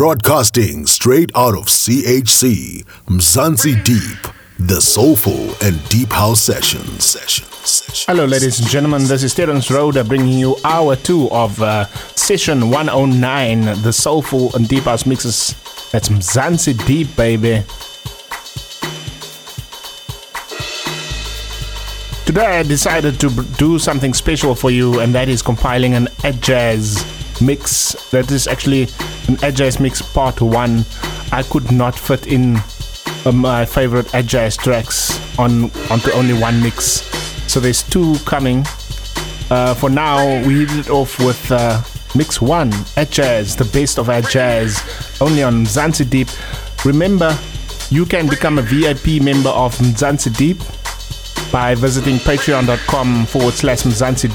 Broadcasting straight out of CHC, Mzansi Deep, the soulful and deep house sessions. Session, session. Hello, ladies and gentlemen. This is Terence Roda bringing you hour two of uh, session 109, the soulful and deep house mixes. That's Mzansi Deep, baby. Today I decided to do something special for you, and that is compiling an Jazz mix. That is actually an Jazz mix part one. I could not fit in uh, my favorite Jazz tracks on onto only one mix, so there's two coming. Uh, for now, we hit it off with uh, mix one, Jazz, the best of Jazz, only on Mzansi Deep. Remember, you can become a VIP member of Mzansi Deep by visiting patreon.com forward slash Mzansi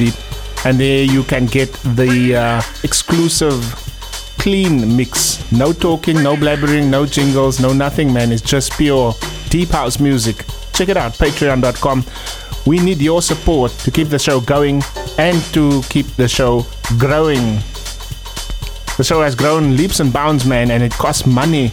And there you can get the uh, exclusive clean mix. No talking, no blabbering, no jingles, no nothing, man. It's just pure deep house music. Check it out, patreon.com. We need your support to keep the show going and to keep the show growing. The show has grown leaps and bounds, man, and it costs money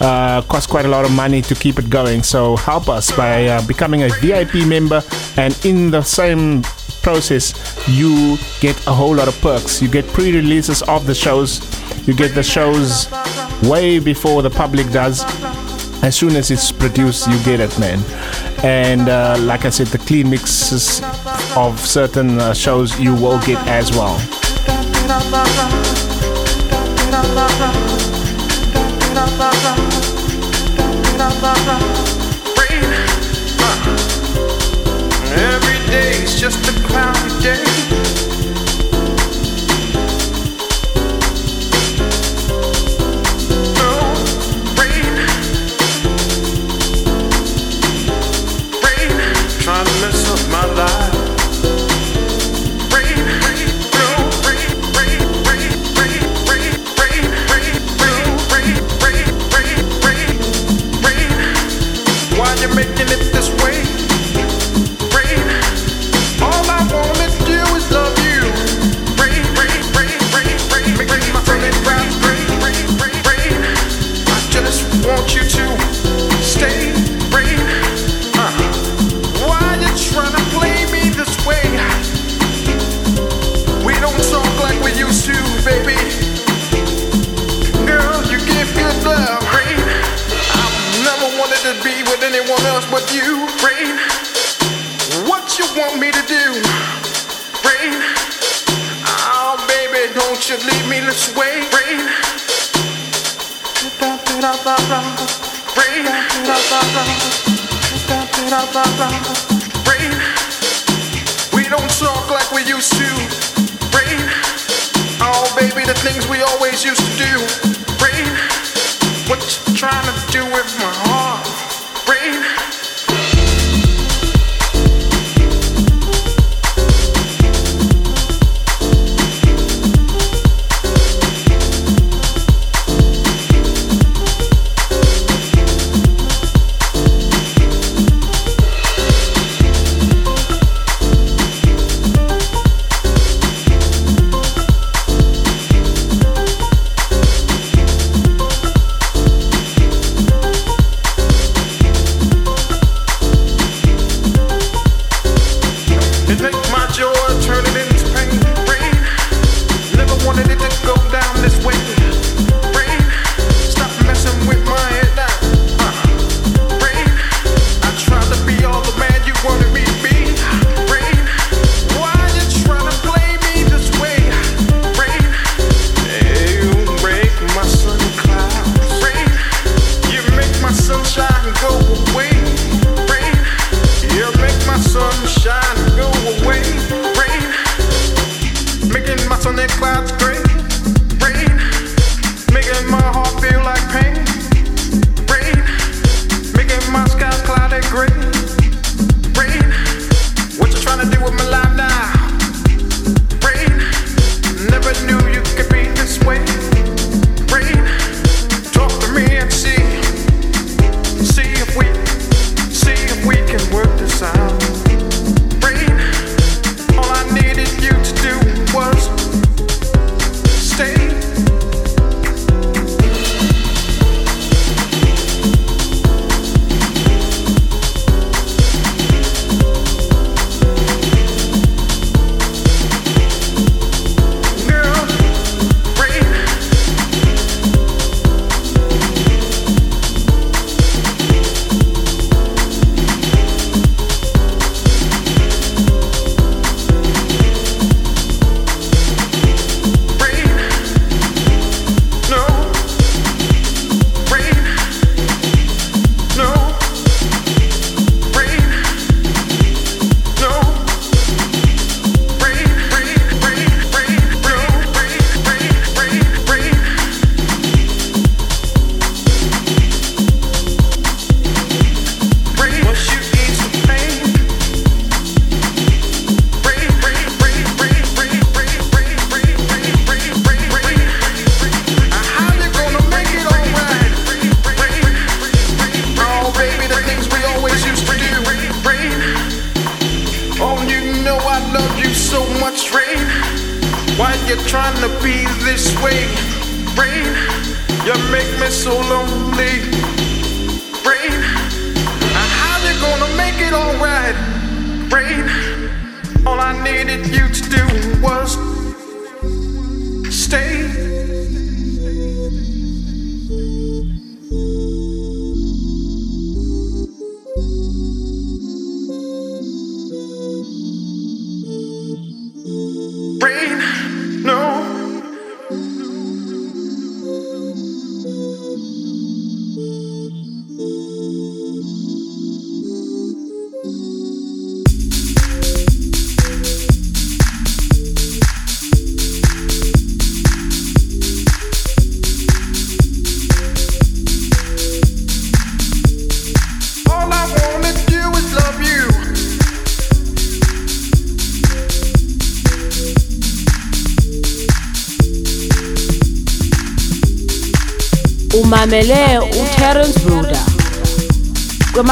uh, costs quite a lot of money to keep it going. So help us by uh, becoming a VIP member, and in the same process, you get a whole lot of perks. You get pre-releases of the shows. You get the shows way before the public does. As soon as it's produced, you get it, man. And uh, like I said, the clean mixes of certain uh, shows you will get as well. Every day's just a cloudy day.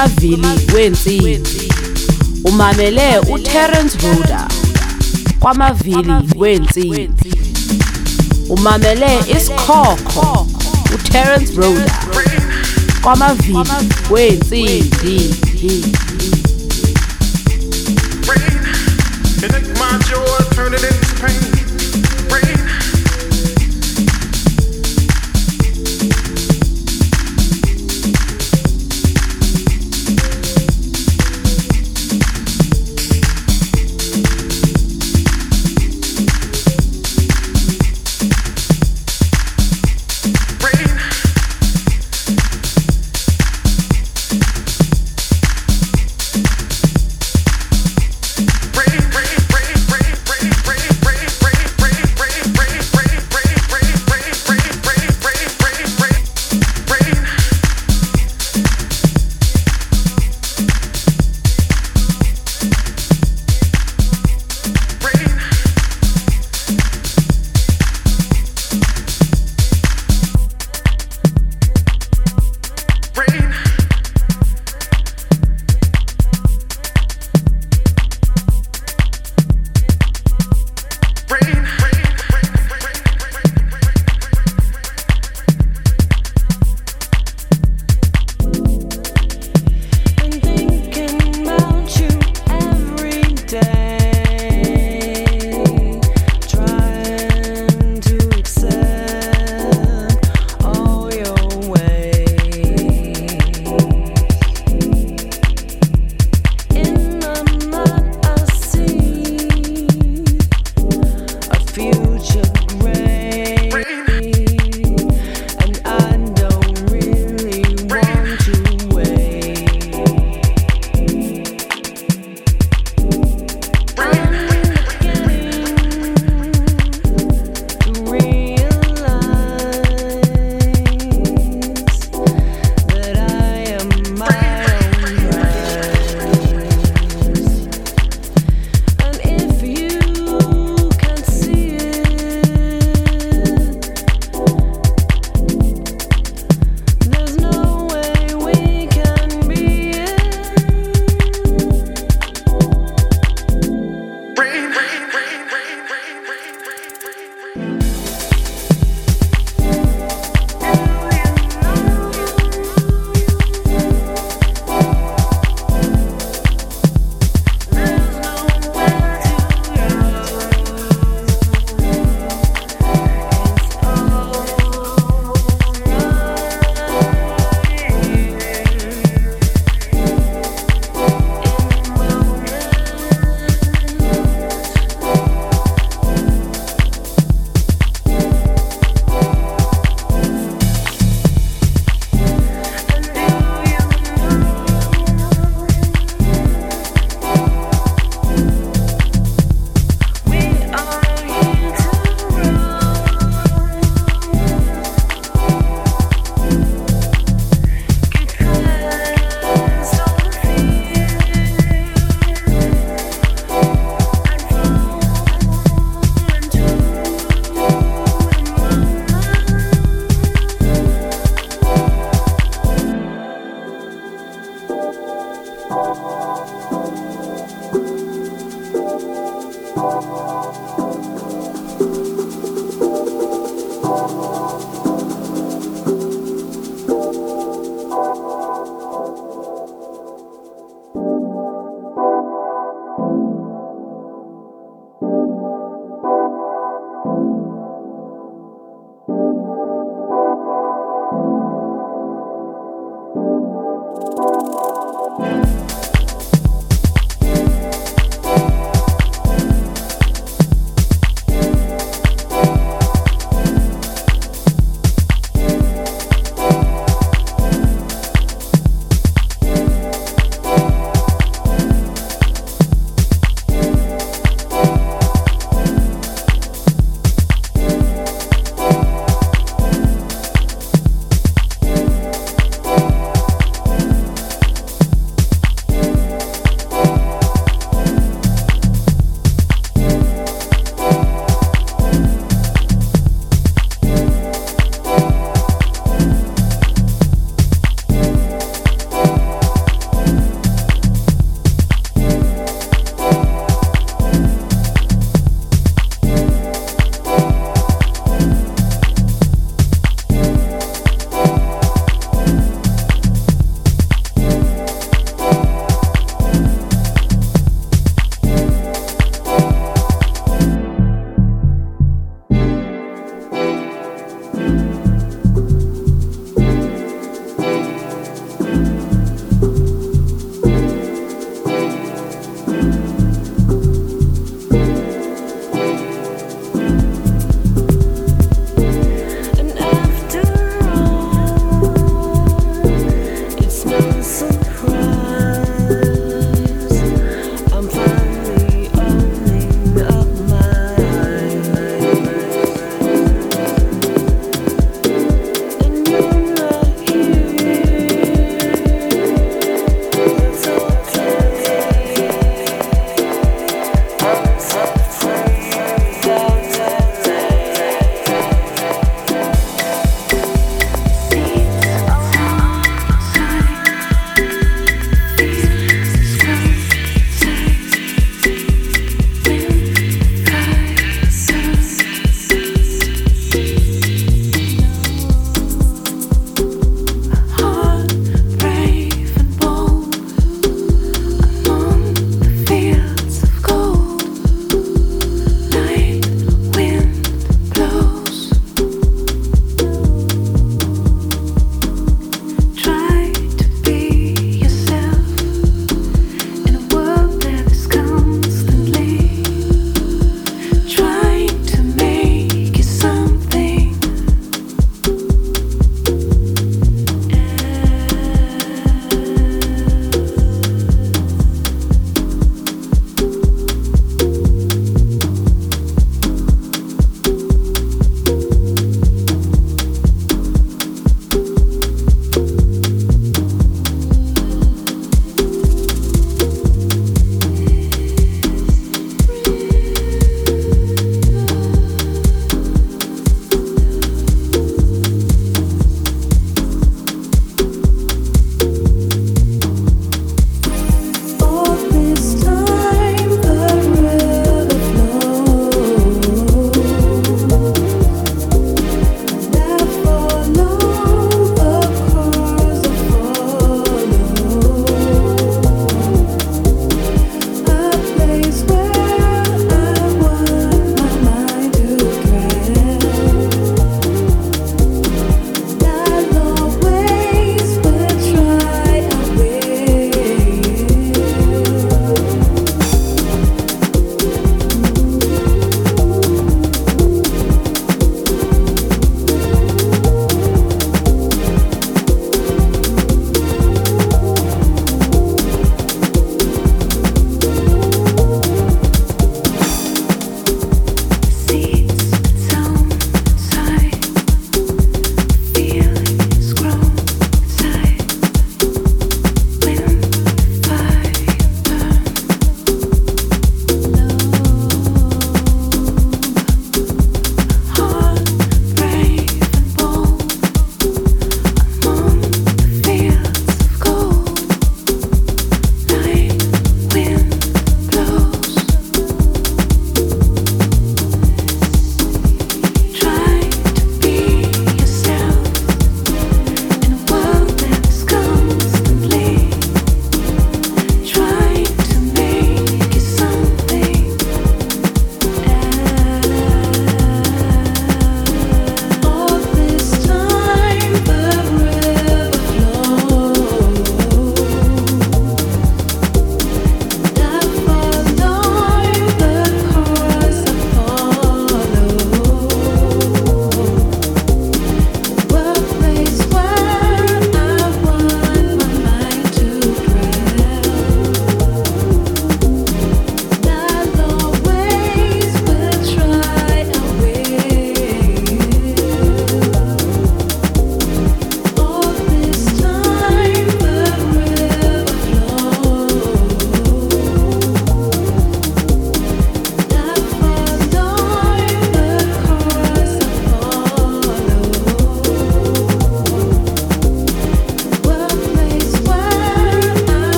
Kwamavili wensimbi umamele uTerence Ruda kwamavili wensimbi umamele isikhokho uTerence Ruda kwamavili wensimbi joy, turn it into pain.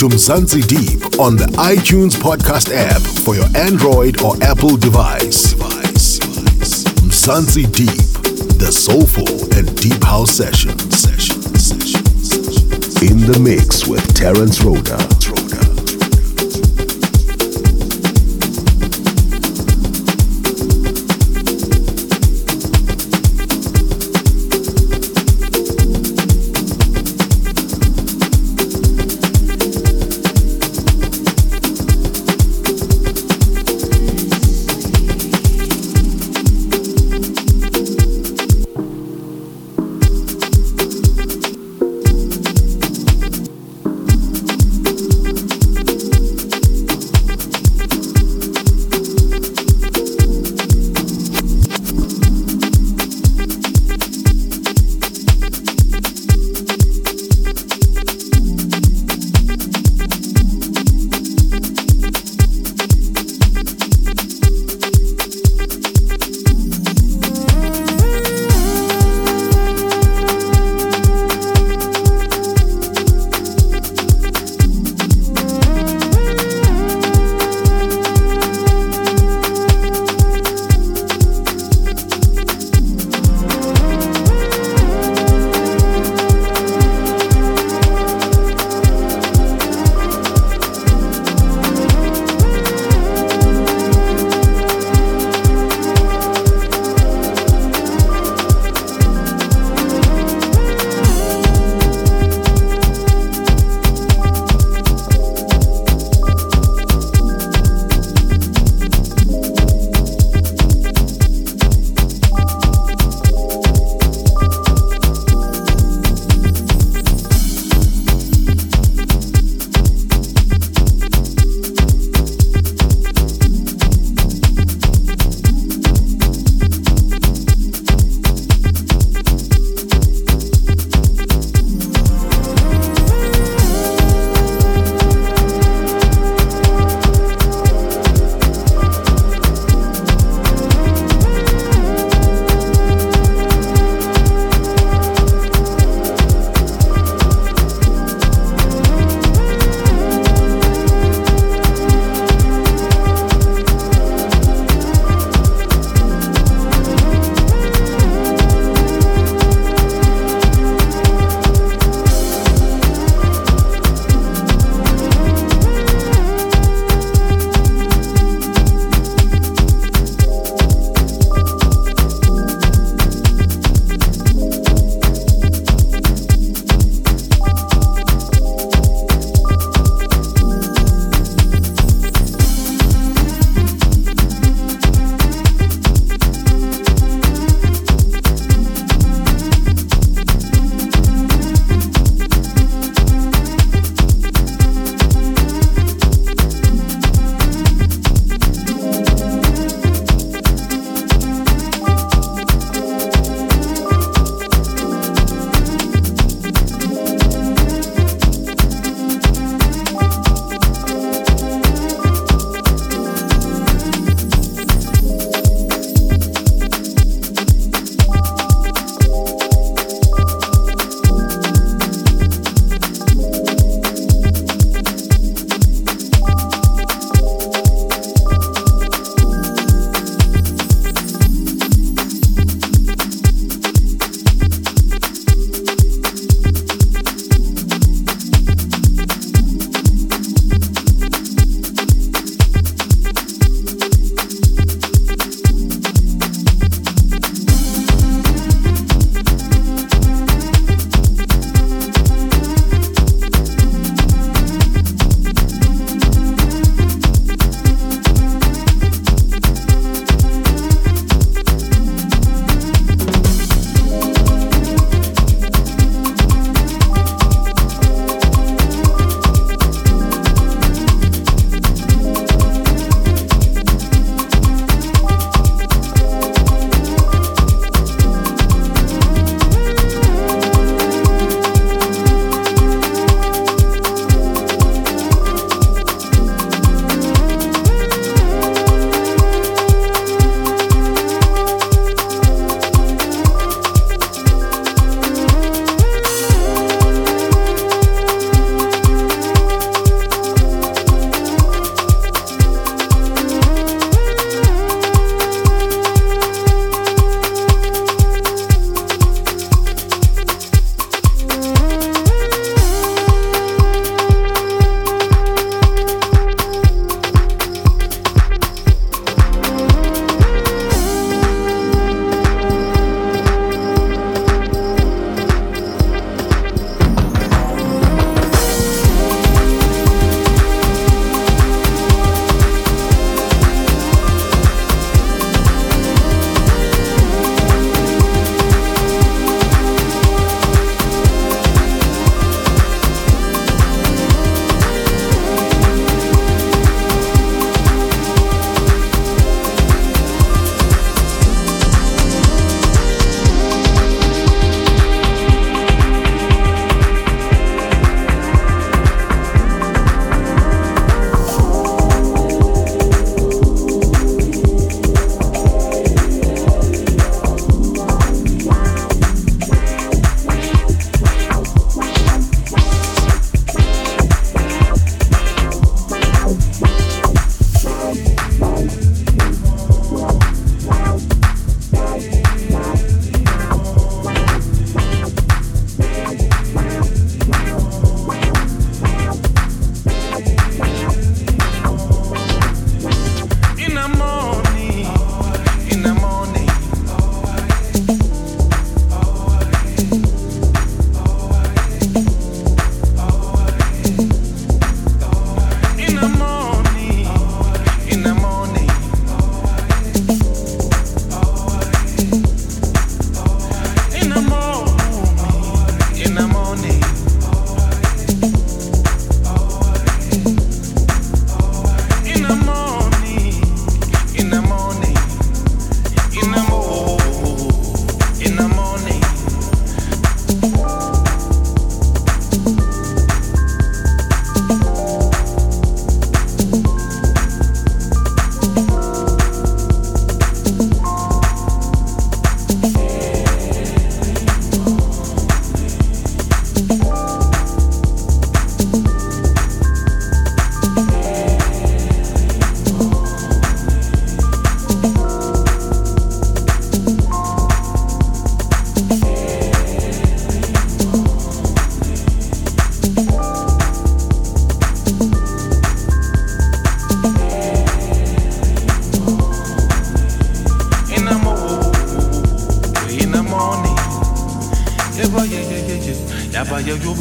To Mzansi Deep on the iTunes podcast app for your Android or Apple device. Mzansi Deep, the soulful and deep house. Sessions. In the mix with Terence Roda.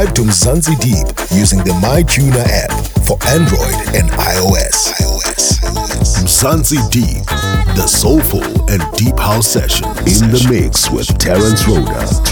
Subscribe to Mzansi Deep using the MyTuner app for Android and iOS. iOS. Mzansi Deep, the soulful and deep house session in the mix with Terence Roda.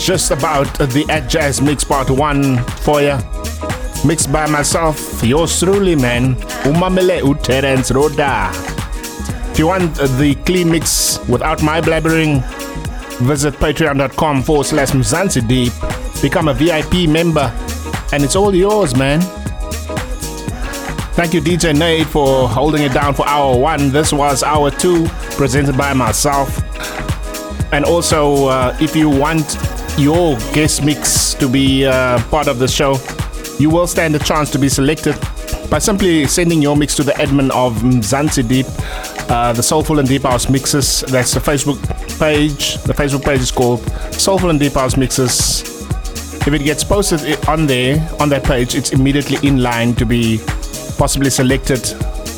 Just about the Atjazz Mix Part 1 for you. Mixed by myself, yours truly, man, Umamele Terence Roda. If you want the clean mix without my blabbering, visit patreon.com forward slash Mzansi Deep. Become a VIP member, and it's all yours, man. Thank you, DJ Nate, for holding it down for hour one. This was hour two, presented by myself. And also, uh, if you want your guest mix to be uh, part of the show, you will stand a chance to be selected by simply sending your mix to the admin of Mzansi Deep, uh, the Soulful and Deep House Mixes. That's the Facebook page. The Facebook page is called Soulful and Deep House Mixes. if it gets posted on there on that page, it's immediately in line to be possibly selected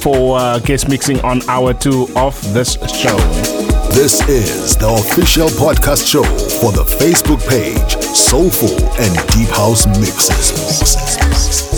for uh, guest mixing on hour two of this show. This is the official podcast show for the Facebook page Soulful and Deep House Mixes.